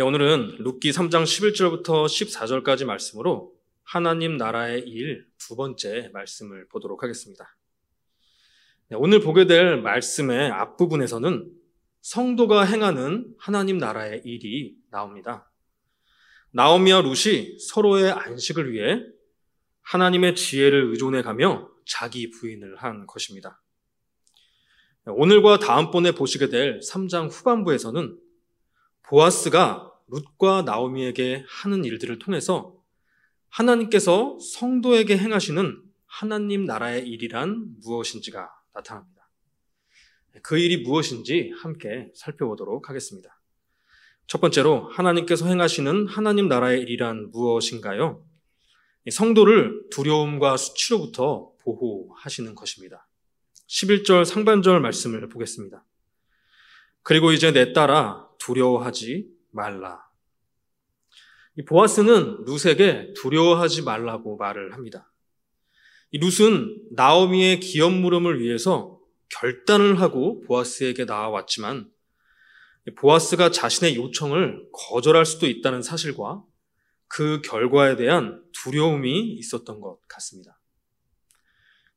네, 오늘은 룻기 3장 11절부터 14절까지 말씀으로 하나님 나라의 일 두 번째 말씀을 보도록 하겠습니다. 네, 오늘 보게 될 말씀의 앞부분에서는 성도가 행하는 하나님 나라의 일이 나옵니다. 나오미와 룻이 서로의 안식을 위해 하나님의 지혜를 의존해 가며 자기 부인을 한 것입니다. 네, 오늘과 다음번에 보시게 될 3장 후반부에서는 보아스가 룻과 나오미에게 하는 일들을 통해서 하나님께서 성도에게 행하시는 하나님 나라의 일이란 무엇인지가 나타납니다. 그 일이 무엇인지 함께 살펴보도록 하겠습니다. 첫 번째로 하나님께서 행하시는 하나님 나라의 일이란 무엇인가요? 성도를 두려움과 수치로부터 보호하시는 것입니다. 11절 상반절 말씀을 보겠습니다. 그리고 이제 내 딸아 두려워하지 말라. 이 보아스는 룻에게 두려워하지 말라고 말을 합니다. 이 룻은 나오미의 기업 물음을 위해서 결단을 하고 보아스에게 나와왔지만 보아스가 자신의 요청을 거절할 수도 있다는 사실과 그 결과에 대한 두려움이 있었던 것 같습니다.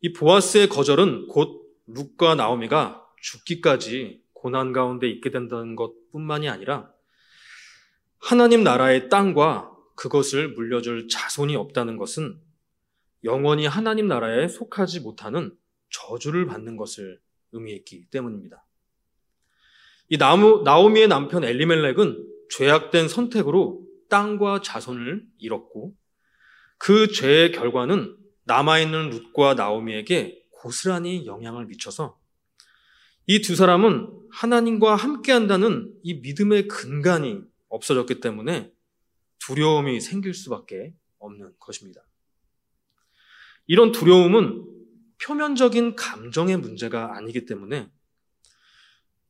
이 보아스의 거절은 곧 룻과 나오미가 죽기까지 고난 가운데 있게 된다는 것 뿐만이 아니라 하나님 나라의 땅과 그것을 물려줄 자손이 없다는 것은 영원히 하나님 나라에 속하지 못하는 저주를 받는 것을 의미했기 때문입니다. 이 나무, 나오미의 남편 엘리멜렉은 죄악된 선택으로 땅과 자손을 잃었고 그 죄의 결과는 남아있는 룻과 나오미에게 고스란히 영향을 미쳐서 이 두 사람은 하나님과 함께 한다는 이 믿음의 근간이 없어졌기 때문에 두려움이 생길 수밖에 없는 것입니다. 이런 두려움은 표면적인 감정의 문제가 아니기 때문에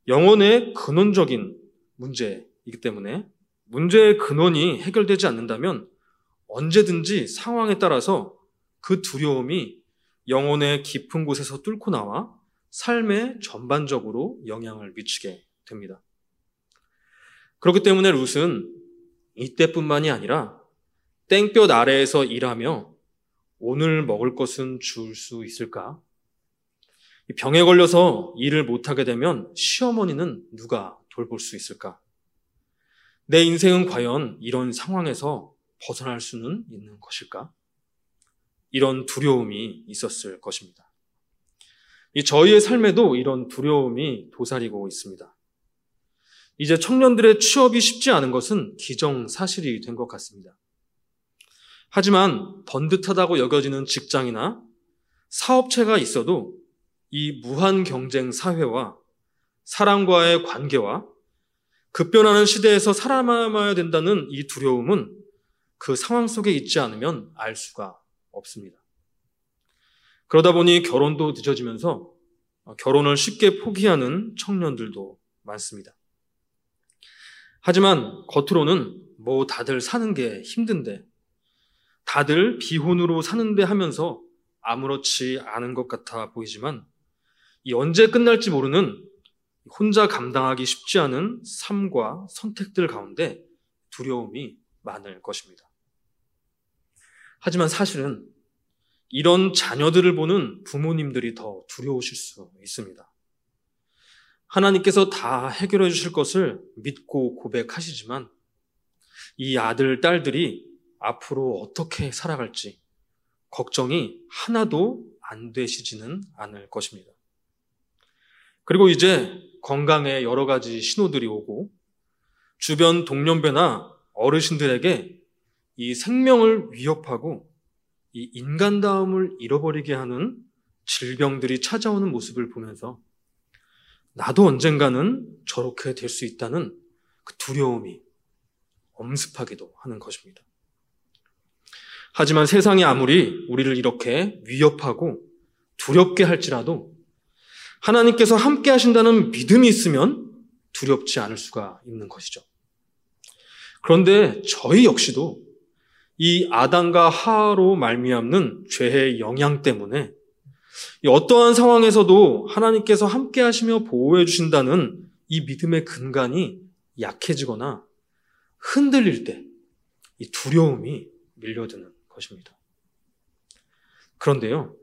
영혼의 근원적인 문제이기 때문에 문제의 근원이 해결되지 않는다면 언제든지 상황에 따라서 그 두려움이 영혼의 깊은 곳에서 뚫고 나와 삶에 전반적으로 영향을 미치게 됩니다. 그렇기 때문에 룻은 이때뿐만이 아니라 땡볕 아래에서 일하며 오늘 먹을 것은 줄 수 있을까? 병에 걸려서 일을 못하게 되면 시어머니는 누가 돌볼 수 있을까? 내 인생은 과연 이런 상황에서 벗어날 수는 있는 것일까? 이런 두려움이 있었을 것입니다. 저희의 삶에도 이런 두려움이 도사리고 있습니다. 이제 청년들의 취업이 쉽지 않은 것은 기정사실이 된 것 같습니다. 하지만 번듯하다고 여겨지는 직장이나 사업체가 있어도 이 무한 경쟁 사회와 사람과의 관계와 급변하는 시대에서 살아남아야 된다는 이 두려움은 그 상황 속에 있지 않으면 알 수가 없습니다. 그러다 보니 결혼도 늦어지면서 결혼을 쉽게 포기하는 청년들도 많습니다. 하지만 겉으로는 뭐 다들 사는 게 힘든데, 다들 비혼으로 사는데 하면서 아무렇지 않은 것 같아 보이지만, 이 언제 끝날지 모르는 혼자 감당하기 쉽지 않은 삶과 선택들 가운데 두려움이 많을 것입니다. 하지만 사실은 이런 자녀들을 보는 부모님들이 더 두려우실 수 있습니다. 하나님께서 다 해결해 주실 것을 믿고 고백하시지만 이 아들, 딸들이 앞으로 어떻게 살아갈지 걱정이 하나도 안 되시지는 않을 것입니다. 그리고 이제 건강에 여러 가지 신호들이 오고 주변 동년배나 어르신들에게 이 생명을 위협하고 이 인간다움을 잃어버리게 하는 질병들이 찾아오는 모습을 보면서 나도 언젠가는 저렇게 될 수 있다는 그 두려움이 엄습하기도 하는 것입니다. 하지만 세상이 아무리 우리를 이렇게 위협하고 두렵게 할지라도 하나님께서 함께 하신다는 믿음이 있으면 두렵지 않을 수가 있는 것이죠. 그런데 저희 역시도 이 아담과 하로 말미암는 죄의 영향 때문에 어떠한 상황에서도 하나님께서 함께 하시며 보호해 주신다는 이 믿음의 근간이 약해지거나 흔들릴 때 이 두려움이 밀려드는 것입니다. 그런데요,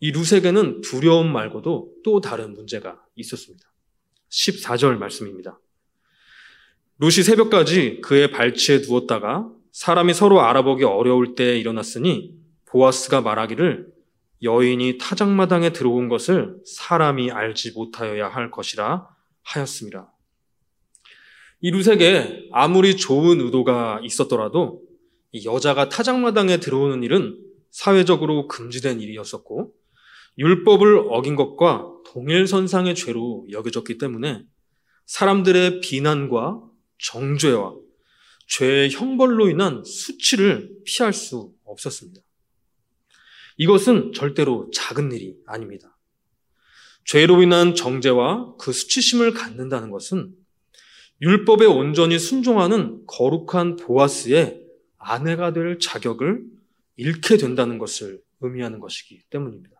이 룻에게는 두려움 말고도 또 다른 문제가 있었습니다. 14절 말씀입니다. 룻이 새벽까지 그의 발치에 누웠다가 사람이 서로 알아보기 어려울 때 일어났으니 보아스가 말하기를 여인이 타작마당에 들어온 것을 사람이 알지 못하여야 할 것이라 하였습니다. 이 룻에게 아무리 좋은 의도가 있었더라도 여자가 타작마당에 들어오는 일은 사회적으로 금지된 일이었었고 율법을 어긴 것과 동일선상의 죄로 여겨졌기 때문에 사람들의 비난과 정죄와 죄의 형벌로 인한 수치를 피할 수 없었습니다. 이것은 절대로 작은 일이 아닙니다. 죄로 인한 정죄와 그 수치심을 갖는다는 것은 율법에 온전히 순종하는 거룩한 보아스의 아내가 될 자격을 잃게 된다는 것을 의미하는 것이기 때문입니다.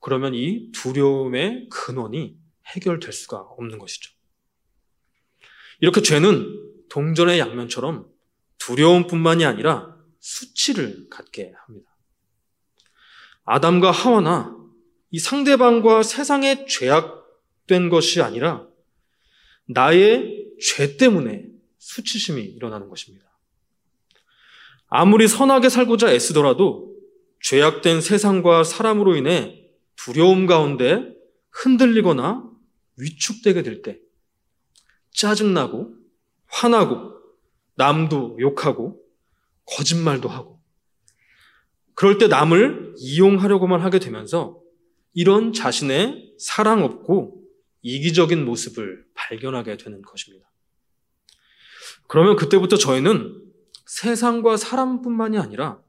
그러면 이 두려움의 근원이 해결될 수가 없는 것이죠. 이렇게 죄는 동전의 양면처럼 두려움뿐만이 아니라 수치를 갖게 합니다. 아담과 하와나 이 상대방과 세상에 죄악된 것이 아니라 나의 죄 때문에 수치심이 일어나는 것입니다. 아무리 선하게 살고자 애쓰더라도 죄악된 세상과 사람으로 인해 두려움 가운데 흔들리거나 위축되게 될 때 짜증나고 화나고 남도 욕하고 거짓말도 하고 그럴 때 남을 이용하려고만 하게 되면서 이런 자신의 사랑 없고 이기적인 모습을 발견하게 되는 것입니다. 그러면 그때부터 저희는 세상과 사람뿐만이 아니라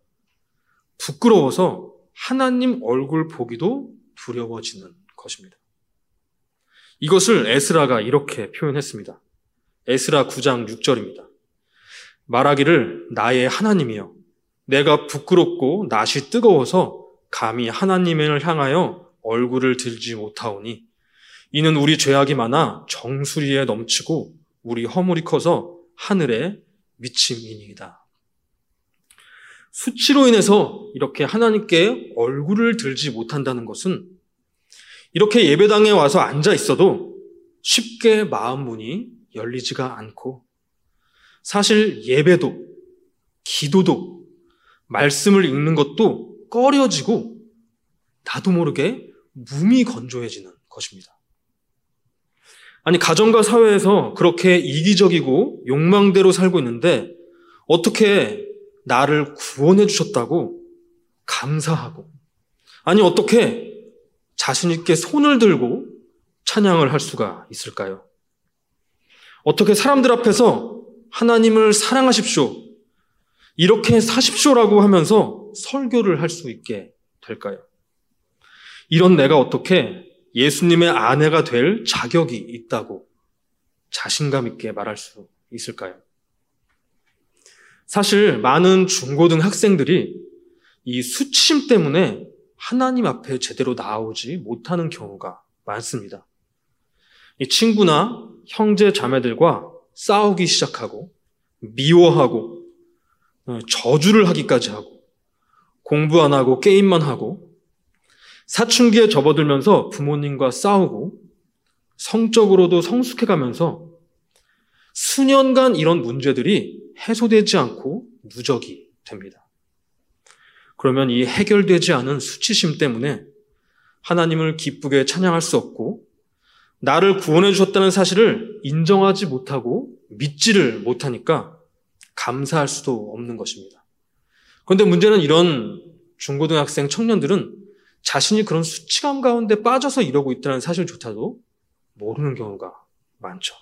부끄러워서 하나님 얼굴 보기도 두려워지는 것입니다. 이것을 에스라가 이렇게 표현했습니다. 에스라 9장 6절입니다. 말하기를 나의 하나님이여 내가 부끄럽고 낯이 뜨거워서 감히 하나님을 향하여 얼굴을 들지 못하오니 이는 우리 죄악이 많아 정수리에 넘치고 우리 허물이 커서 하늘에 미침이니이다. 수치로 인해서 이렇게 하나님께 얼굴을 들지 못한다는 것은 이렇게 예배당에 와서 앉아 있어도 쉽게 마음 문이 열리지가 않고 사실 예배도 기도도 말씀을 읽는 것도 꺼려지고 나도 모르게 몸이 건조해지는 것입니다. 아니, 가정과 사회에서 그렇게 이기적이고 욕망대로 살고 있는데 어떻게 나를 구원해 주셨다고 감사하고 아니, 어떻게 자신있게 손을 들고 찬양을 할 수가 있을까요? 어떻게 사람들 앞에서 하나님을 사랑하십시오. 이렇게 사십시오라고 하면서 설교를 할 수 있게 될까요? 이런 내가 어떻게 예수님의 아내가 될 자격이 있다고 자신감 있게 말할 수 있을까요? 사실 많은 중고등 학생들이 이 수치심 때문에 하나님 앞에 제대로 나오지 못하는 경우가 많습니다. 이 친구나 형제 자매들과 싸우기 시작하고 미워하고 어, 저주를 하기까지 하고 공부 안 하고 게임만 하고 사춘기에 접어들면서 부모님과 싸우고 성적으로도 성숙해가면서 수년간 이런 문제들이 해소되지 않고 누적이 됩니다. 그러면 이 해결되지 않은 수치심 때문에 하나님을 기쁘게 찬양할 수 없고 나를 구원해 주셨다는 사실을 인정하지 못하고 믿지를 못하니까 감사할 수도 없는 것입니다. 그런데 문제는 이런 중고등학생 청년들은 자신이 그런 수치감 가운데 빠져서 이러고 있다는 사실조차도 모르는 경우가 많죠.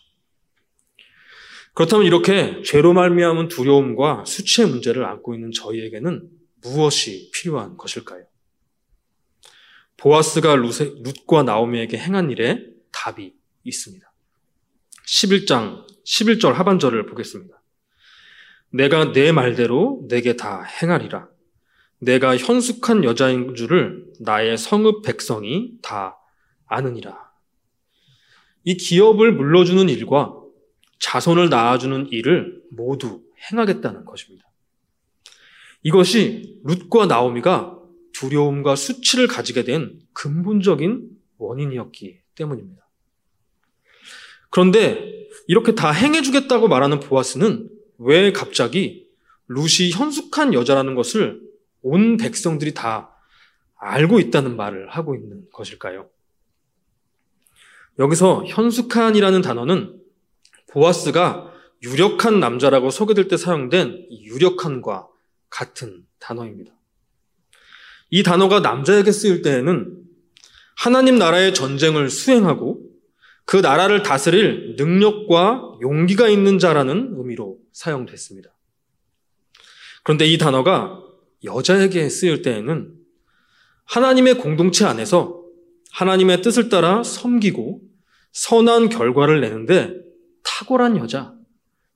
그렇다면 이렇게 죄로 말미암은 두려움과 수치의 문제를 안고 있는 저희에게는 무엇이 필요한 것일까요? 보아스가 룻과 나오미에게 행한 일에 답이 있습니다. 11장 11절 하반절을 보겠습니다. 내가 내 말대로 내게 다 행하리라. 내가 현숙한 여자인 줄을 나의 성읍 백성이 다 아느니라. 이 기업을 물러주는 일과 자손을 낳아주는 일을 모두 행하겠다는 것입니다. 이것이 룻과 나오미가 두려움과 수치를 가지게 된 근본적인 원인이었기 때문입니다. 그런데 이렇게 다 행해주겠다고 말하는 보아스는 왜 갑자기 룻이 현숙한 여자라는 것을 온 백성들이 다 알고 있다는 말을 하고 있는 것일까요? 여기서 현숙한이라는 단어는 보아스가 유력한 남자라고 소개될 때 사용된 유력한과 같은 단어입니다. 이 단어가 남자에게 쓰일 때에는 하나님 나라의 전쟁을 수행하고 그 나라를 다스릴 능력과 용기가 있는 자라는 의미로 사용됐습니다. 그런데 이 단어가 여자에게 쓰일 때에는 하나님의 공동체 안에서 하나님의 뜻을 따라 섬기고 선한 결과를 내는데 탁월한 여자,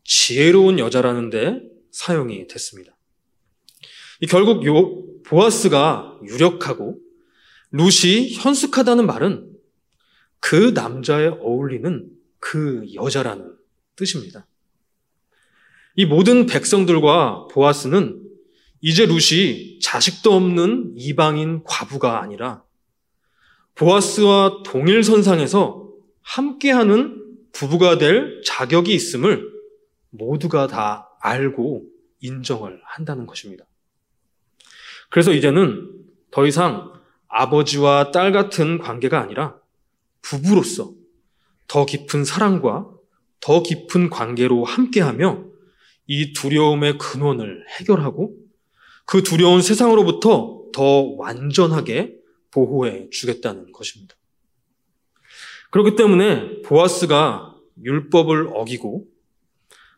지혜로운 여자라는데 사용이 됐습니다. 결국 요 보아스가 유력하고 룻이 현숙하다는 말은 그 남자에 어울리는 그 여자라는 뜻입니다. 이 모든 백성들과 보아스는 이제 룻이 자식도 없는 이방인 과부가 아니라 보아스와 동일 선상에서 함께하는 부부가 될 자격이 있음을 모두가 다 알고 인정을 한다는 것입니다. 그래서 이제는 더 이상 아버지와 딸 같은 관계가 아니라 부부로서 더 깊은 사랑과 더 깊은 관계로 함께하며 이 두려움의 근원을 해결하고 그 두려운 세상으로부터 더 완전하게 보호해 주겠다는 것입니다. 그렇기 때문에 보아스가 율법을 어기고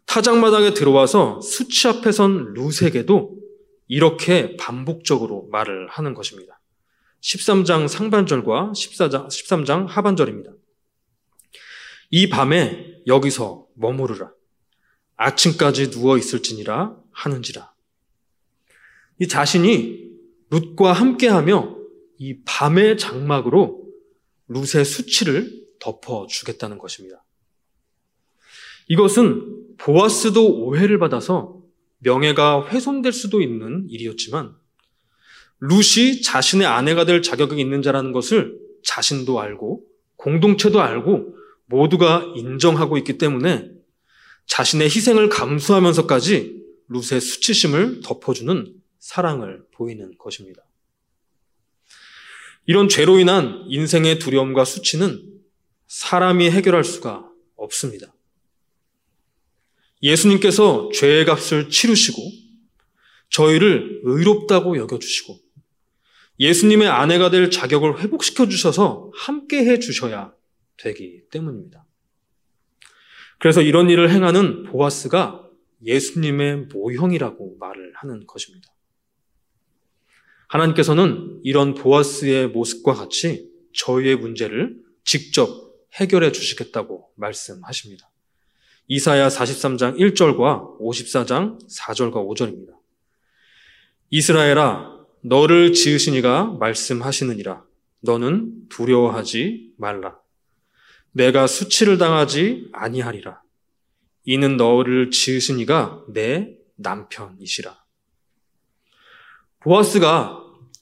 타작마당에 들어와서 수치 앞에 선 룻에게도 이렇게 반복적으로 말을 하는 것입니다. 13장 상반절과 14장, 13장 하반절입니다. 이 밤에 여기서 머무르라. 아침까지 누워 있을지니라 하는지라. 이 자신이 룻과 함께하며 이 밤의 장막으로 룻의 수치를 덮어주겠다는 것입니다. 이것은 보아스도 오해를 받아서 명예가 훼손될 수도 있는 일이었지만 룻이 자신의 아내가 될 자격이 있는 자라는 것을 자신도 알고 공동체도 알고 모두가 인정하고 있기 때문에 자신의 희생을 감수하면서까지 룻의 수치심을 덮어주는 사랑을 보이는 것입니다. 이런 죄로 인한 인생의 두려움과 수치는 사람이 해결할 수가 없습니다. 예수님께서 죄의 값을 치르시고 저희를 의롭다고 여겨주시고 예수님의 아내가 될 자격을 회복시켜 주셔서 함께 해 주셔야 되기 때문입니다. 그래서 이런 일을 행하는 보아스가 예수님의 모형이라고 말을 하는 것입니다. 하나님께서는 이런 보아스의 모습과 같이 저희의 문제를 직접 해결해 주시겠다고 말씀하십니다. 이사야 43장 1절과 54장 4절과 5절입니다. 이스라엘아 너를 지으신 이가 말씀하시느니라. 너는 두려워하지 말라. 내가 수치를 당하지 아니하리라. 이는 너를 지으신 이가 내 남편이시라. 보아스가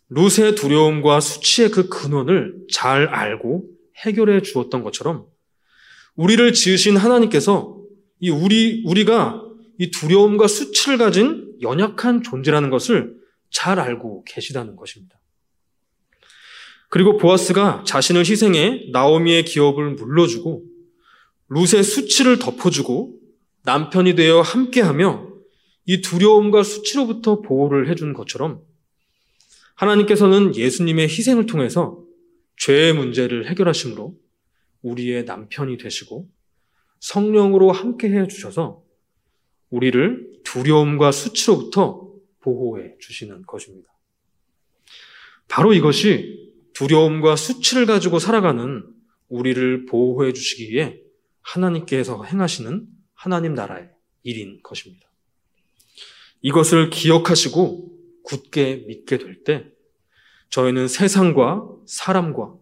룻의 두려움과 수치의 그 근원을 잘 알고 해결해 주었던 것처럼 우리를 지으신 하나님께서 이 우리 우리가 이 두려움과 수치를 가진 연약한 존재라는 것을 잘 알고 계시다는 것입니다. 그리고 보아스가 자신을 희생해 나오미의 기업을 물러주고 룻의 수치를 덮어주고 남편이 되어 함께하며 이 두려움과 수치로부터 보호를 해준 것처럼 하나님께서는 예수님의 희생을 통해서 죄의 문제를 해결하심으로 우리의 남편이 되시고 성령으로 함께 해 주셔서 우리를 두려움과 수치로부터 보호해 주시는 것입니다. 바로 이것이 두려움과 수치를 가지고 살아가는 우리를 보호해 주시기 위해 하나님께서 행하시는 하나님 나라의 일인 것입니다. 이것을 기억하시고 굳게 믿게 될 때 저희는 세상과 사람과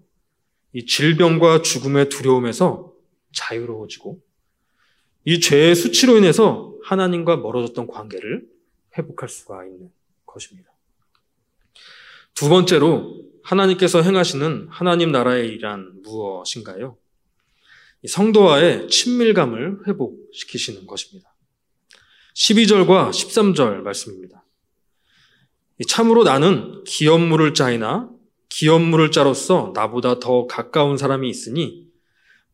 이 질병과 죽음의 두려움에서 자유로워지고 이 죄의 수치로 인해서 하나님과 멀어졌던 관계를 회복할 수가 있는 것입니다. 두 번째로 하나님께서 행하시는 하나님 나라의 일이란 무엇인가요? 성도와의 친밀감을 회복시키시는 것입니다. 12절과 13절 말씀입니다. 참으로 나는 기업 물을 자이나 기업 물을 자로서 나보다 더 가까운 사람이 있으니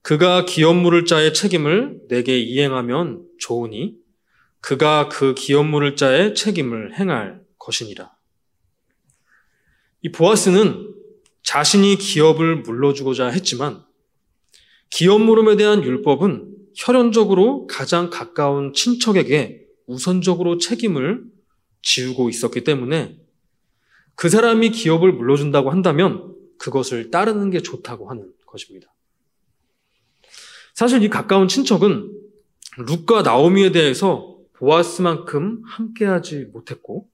그가 기업 물을 자의 책임을 내게 이행하면 좋으니 그가 그 기업 물을 자의 책임을 행할 것이니라. 이 보아스는 자신이 기업을 물러주고자 했지만 기업 물음에 대한 율법은 혈연적으로 가장 가까운 친척에게 우선적으로 책임을 지우고 있었기 때문에 그 사람이 기업을 물려준다고 한다면 그것을 따르는 게 좋다고 하는 것입니다. 사실 이 가까운 친척은 룩과 나오미에 대해서 보아스만큼 함께하지 못했고,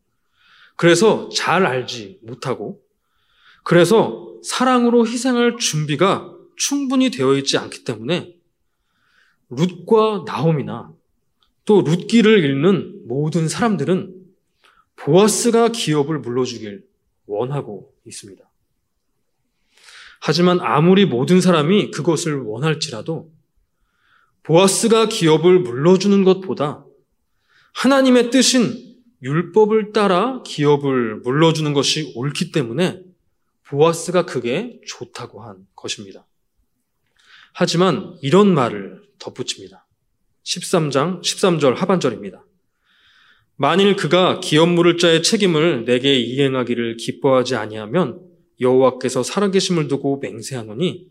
그래서 잘 알지 못하고, 그래서 사랑으로 희생할 준비가 충분히 되어 있지 않기 때문에 룻과 나오미나 또 룻기를 읽는 모든 사람들은 보아스가 기업을 물러주길 원하고 있습니다. 하지만 아무리 모든 사람이 그것을 원할지라도 보아스가 기업을 물러주는 것보다 하나님의 뜻인 율법을 따라 기업을 물러주는 것이 옳기 때문에 보아스가 그게 좋다고 한 것입니다. 하지만 이런 말을 덧붙입니다. 13장 13절 하반절입니다. 만일 그가 기업 물을 자의 책임을 내게 이행하기를 기뻐하지 아니하면 여호와께서 살아계심을 두고 맹세하노니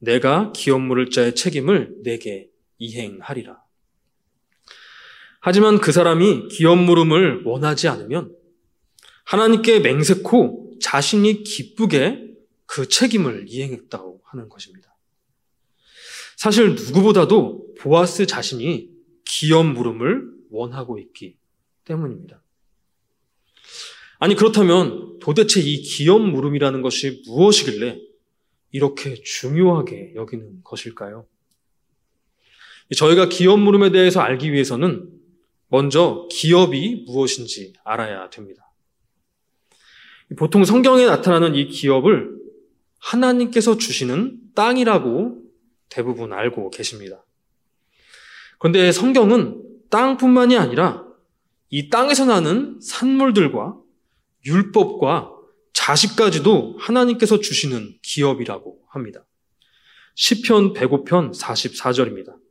내가 기업 물을 자의 책임을 내게 이행하리라. 하지만 그 사람이 기업 물음을 원하지 않으면 하나님께 맹세코 자신이 기쁘게 그 책임을 이행했다고 하는 것입니다. 사실 누구보다도 보아스 자신이 기업 물음을 원하고 있기 때문입니다. 아니, 그렇다면 도대체 이 기업 물음이라는 것이 무엇이길래 이렇게 중요하게 여기는 것일까요? 저희가 기업 물음에 대해서 알기 위해서는 먼저 기업이 무엇인지 알아야 됩니다. 보통 성경에 나타나는 이 기업을 하나님께서 주시는 땅이라고 대부분 알고 계십니다. 그런데 성경은 땅뿐만이 아니라 이 땅에서 나는 산물들과 율법과 자식까지도 하나님께서 주시는 기업이라고 합니다. 시편 105편 44절입니다.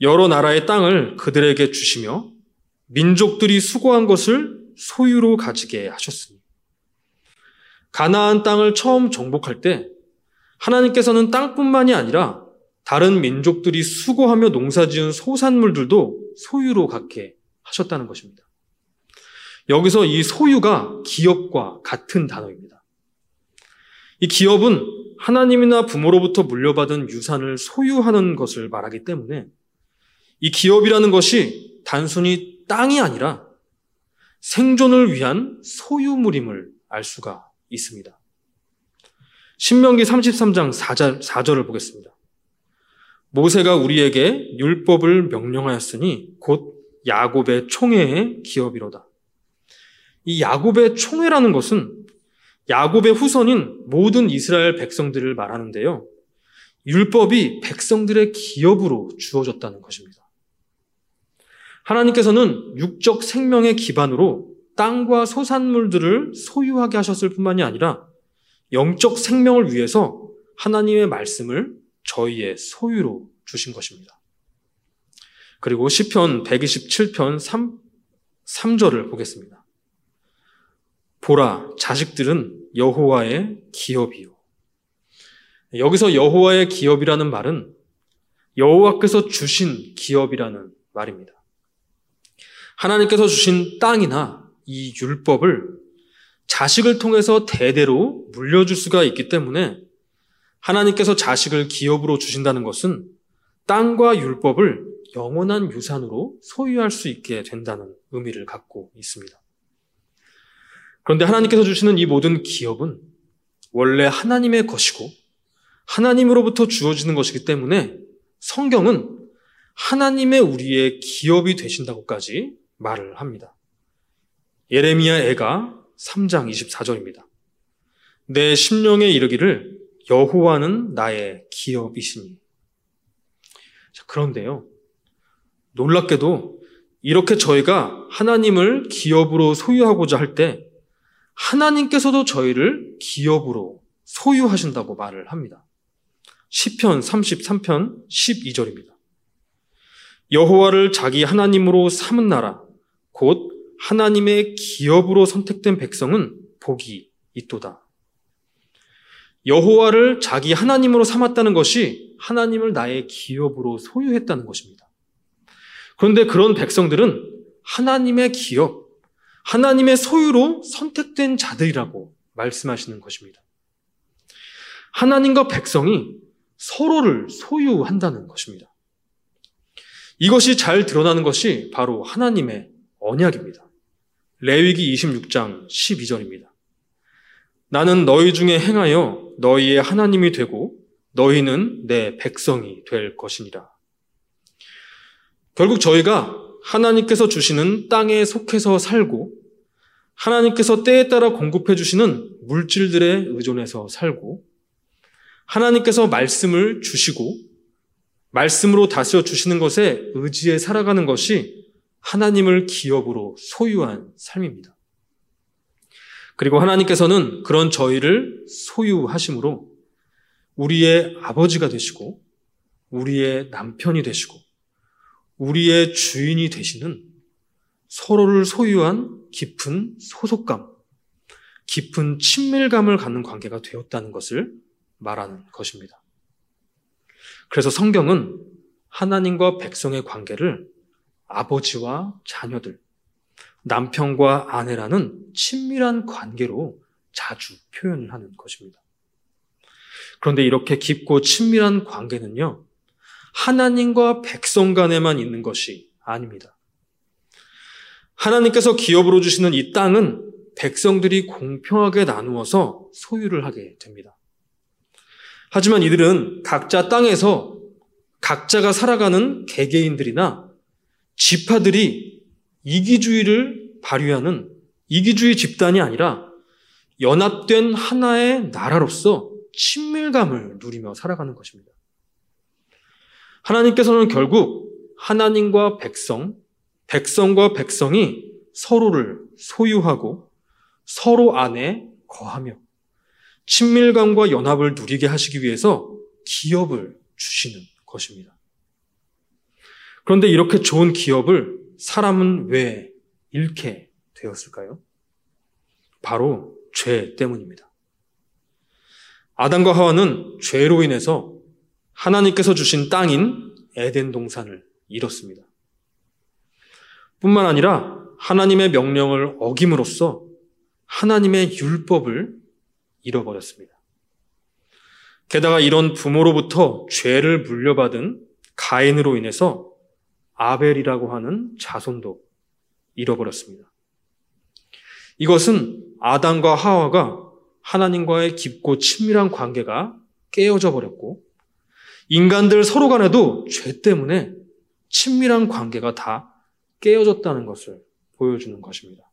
여러 나라의 땅을 그들에게 주시며 민족들이 수고한 것을 소유로 가지게 하셨으니 가나안 땅을 처음 정복할 때 하나님께서는 땅뿐만이 아니라 다른 민족들이 수고하며 농사지은 소산물들도 소유로 갖게 하셨다는 것입니다. 여기서 이 소유가 기업과 같은 단어입니다. 이 기업은 하나님이나 부모로부터 물려받은 유산을 소유하는 것을 말하기 때문에 이 기업이라는 것이 단순히 땅이 아니라 생존을 위한 소유물임을 알 수가 있습니다. 신명기 33장 4절, 4절을 보겠습니다. 모세가 우리에게 율법을 명령하였으니 곧 야곱의 총회의 기업이로다. 이 야곱의 총회라는 것은 야곱의 후손인 모든 이스라엘 백성들을 말하는데요. 율법이 백성들의 기업으로 주어졌다는 것입니다. 하나님께서는 육적 생명의 기반으로 땅과 소산물들을 소유하게 하셨을 뿐만이 아니라 영적 생명을 위해서 하나님의 말씀을 저희의 소유로 주신 것입니다. 그리고 시편 127편 3, 3절을 보겠습니다. 보라 자식들은 여호와의 기업이요. 여기서 여호와의 기업이라는 말은 여호와께서 주신 기업이라는 말입니다. 하나님께서 주신 땅이나 이 율법을 자식을 통해서 대대로 물려줄 수가 있기 때문에 하나님께서 자식을 기업으로 주신다는 것은 땅과 율법을 영원한 유산으로 소유할 수 있게 된다는 의미를 갖고 있습니다. 그런데 하나님께서 주시는 이 모든 기업은 원래 하나님의 것이고 하나님으로부터 주어지는 것이기 때문에 성경은 하나님의 우리의 기업이 되신다고까지 말을 합니다. 예레미야 애가 3장 24절입니다. 내 심령에 이르기를 여호와는 나의 기업이시니. 자, 그런데요. 놀랍게도 이렇게 저희가 하나님을 기업으로 소유하고자 할 때 하나님께서도 저희를 기업으로 소유하신다고 말을 합니다. 시편 33편 12절입니다. 여호와를 자기 하나님으로 삼은 나라 곧 하나님의 기업으로 선택된 백성은 복이 있도다. 여호와를 자기 하나님으로 삼았다는 것이 하나님을 나의 기업으로 소유했다는 것입니다. 그런데 그런 백성들은 하나님의 기업, 하나님의 소유로 선택된 자들이라고 말씀하시는 것입니다. 하나님과 백성이 서로를 소유한다는 것입니다. 이것이 잘 드러나는 것이 바로 하나님의 언약입니다. 레위기 26장 12절입니다. 나는 너희 중에 행하여 너희의 하나님이 되고 너희는 내 백성이 될 것이니라. 결국 저희가 하나님께서 주시는 땅에 속해서 살고 하나님께서 때에 따라 공급해 주시는 물질들에 의존해서 살고 하나님께서 말씀을 주시고 말씀으로 다스려 주시는 것에 의지해 살아가는 것이 하나님을 기업으로 소유한 삶입니다. 그리고 하나님께서는 그런 저희를 소유하심으로 우리의 아버지가 되시고 우리의 남편이 되시고 우리의 주인이 되시는 서로를 소유한 깊은 소속감, 깊은 친밀감을 갖는 관계가 되었다는 것을 말하는 것입니다. 그래서 성경은 하나님과 백성의 관계를 아버지와 자녀들, 남편과 아내라는 친밀한 관계로 자주 표현하는 것입니다. 그런데 이렇게 깊고 친밀한 관계는요, 하나님과 백성 간에만 있는 것이 아닙니다. 하나님께서 기업으로 주시는 이 땅은 백성들이 공평하게 나누어서 소유를 하게 됩니다. 하지만 이들은 각자 땅에서 각자가 살아가는 개개인들이나 지파들이 이기주의를 발휘하는 이기주의 집단이 아니라 연합된 하나의 나라로서 친밀감을 누리며 살아가는 것입니다. 하나님께서는 결국 하나님과 백성, 백성과 백성이 서로를 소유하고 서로 안에 거하며 친밀감과 연합을 누리게 하시기 위해서 기업을 주시는 것입니다. 그런데 이렇게 좋은 기업을 사람은 왜 잃게 되었을까요? 바로 죄 때문입니다. 아담과 하와는 죄로 인해서 하나님께서 주신 땅인 에덴 동산을 잃었습니다. 뿐만 아니라 하나님의 명령을 어김으로써 하나님의 율법을 잃어버렸습니다. 게다가 이런 부모로부터 죄를 물려받은 가인으로 인해서 아벨이라고 하는 자손도 잃어버렸습니다. 이것은 아담과 하와가 하나님과의 깊고 친밀한 관계가 깨어져 버렸고 인간들 서로 간에도 죄 때문에 친밀한 관계가 다 깨어졌다는 것을 보여주는 것입니다.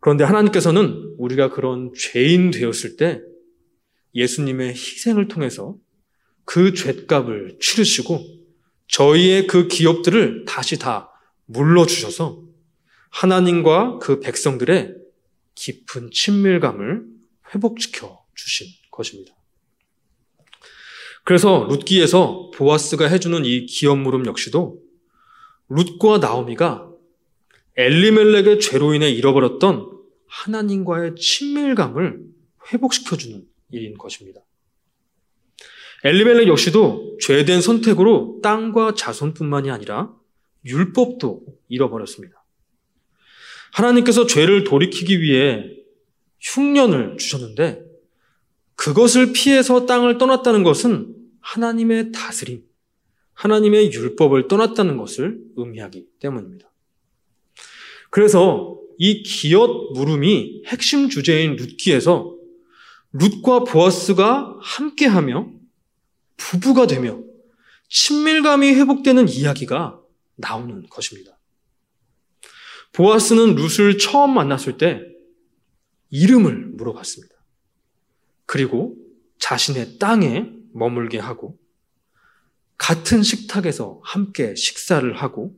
그런데 하나님께서는 우리가 그런 죄인 되었을 때 예수님의 희생을 통해서 그 죄값을 치르시고 저희의 그 기업들을 다시 다 물러주셔서 하나님과 그 백성들의 깊은 친밀감을 회복시켜 주신 것입니다. 그래서 룻기에서 보아스가 해주는 이 기업 물음 역시도 룻과 나오미가 엘리멜렉의 죄로 인해 잃어버렸던 하나님과의 친밀감을 회복시켜주는 일인 것입니다. 엘리멜렉 역시도 죄된 선택으로 땅과 자손뿐만이 아니라 율법도 잃어버렸습니다. 하나님께서 죄를 돌이키기 위해 흉년을 주셨는데 그것을 피해서 땅을 떠났다는 것은 하나님의 다스림, 하나님의 율법을 떠났다는 것을 의미하기 때문입니다. 그래서 이 기엇 물음이 핵심 주제인 룻기에서 룻과 보아스가 함께하며 부부가 되며 친밀감이 회복되는 이야기가 나오는 것입니다. 보아스는 룻을 처음 만났을 때 이름을 물어봤습니다. 그리고 자신의 땅에 머물게 하고 같은 식탁에서 함께 식사를 하고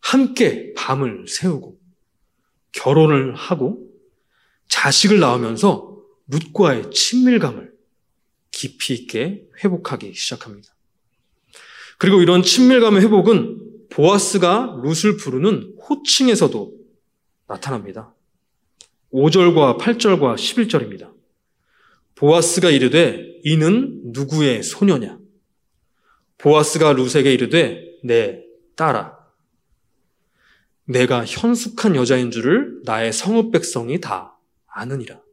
함께 밤을 새우고 결혼을 하고 자식을 낳으면서 룻과의 친밀감을 깊이 있게 회복하기 시작합니다. 그리고 이런 친밀감의 회복은 보아스가 룻을 부르는 호칭에서도 나타납니다. 5절과 8절과 11절입니다. 보아스가 이르되 이는 누구의 소녀냐? 보아스가 룻에게 이르되 내 딸아. 내가 현숙한 여자인 줄을 나의 성읍 백성이 다 아느니라.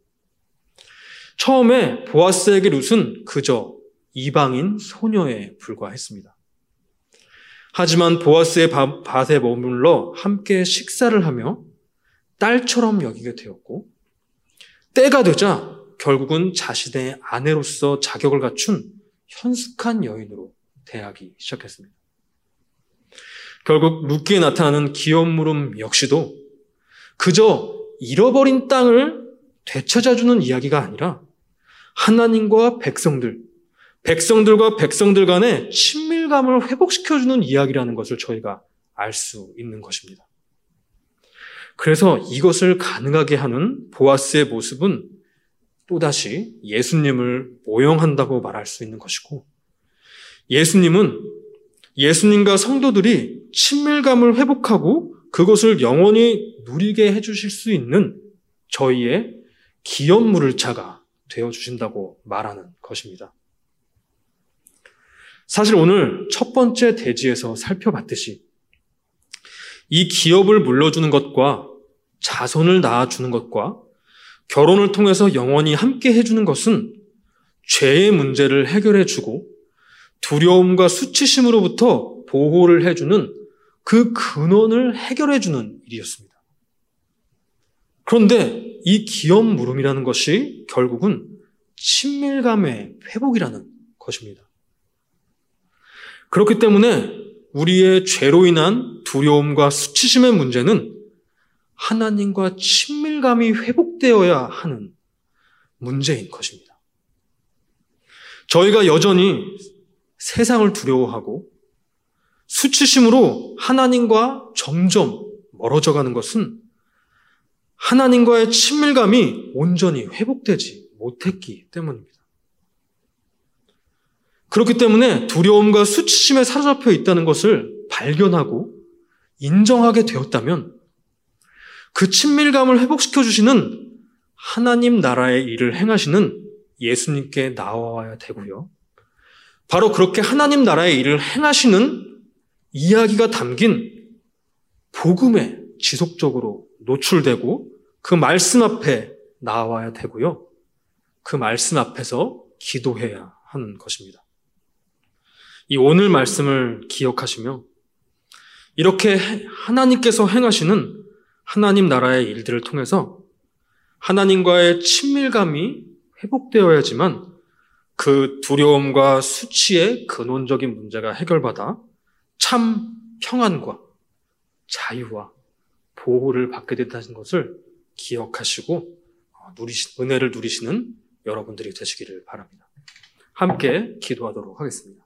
처음에 보아스에게 룻은 그저 이방인 소녀에 불과했습니다. 하지만 보아스의 밭에 머물러 함께 식사를 하며 딸처럼 여기게 되었고 때가 되자 결국은 자신의 아내로서 자격을 갖춘 현숙한 여인으로 대하기 시작했습니다. 결국 룻기에 나타나는 기업 물음 역시도 그저 잃어버린 땅을 되찾아주는 이야기가 아니라 하나님과 백성들, 백성들과 백성들 간의 친밀감을 회복시켜주는 이야기라는 것을 저희가 알 수 있는 것입니다. 그래서 이것을 가능하게 하는 보아스의 모습은 또다시 예수님을 모형한다고 말할 수 있는 것이고, 예수님은 예수님과 성도들이 친밀감을 회복하고 그것을 영원히 누리게 해주실 수 있는 저희의 기업 물을 차가 되어 주신다고 말하는 것입니다. 사실 오늘 첫 번째 대지에서 살펴봤듯이 이 기업을 물려주는 것과 자손을 낳아주는 것과 결혼을 통해서 영원히 함께 해주는 것은 죄의 문제를 해결해주고 두려움과 수치심으로부터 보호를 해주는 그 근원을 해결해주는 일이었습니다. 그런데 이 기업 물음이라는 것이 결국은 친밀감의 회복이라는 것입니다. 그렇기 때문에 우리의 죄로 인한 두려움과 수치심의 문제는 하나님과 친밀감이 회복되어야 하는 문제인 것입니다. 저희가 여전히 세상을 두려워하고 수치심으로 하나님과 점점 멀어져 가는 것은 하나님과의 친밀감이 온전히 회복되지 못했기 때문입니다. 그렇기 때문에 두려움과 수치심에 사로잡혀 있다는 것을 발견하고 인정하게 되었다면 그 친밀감을 회복시켜 주시는 하나님 나라의 일을 행하시는 예수님께 나와야 되고요. 바로 그렇게 하나님 나라의 일을 행하시는 이야기가 담긴 복음에 지속적으로 노출되고 그 말씀 앞에 나와야 되고요. 그 말씀 앞에서 기도해야 하는 것입니다. 이 오늘 말씀을 기억하시며 이렇게 하나님께서 행하시는 하나님 나라의 일들을 통해서 하나님과의 친밀감이 회복되어야지만 그 두려움과 수치의 근원적인 문제가 해결받아 참 평안과 자유와 보호를 받게 된다는 것을 기억하시고 어, 누리시, 은혜를 누리시는 여러분들이 되시기를 바랍니다. 함께 기도하도록 하겠습니다.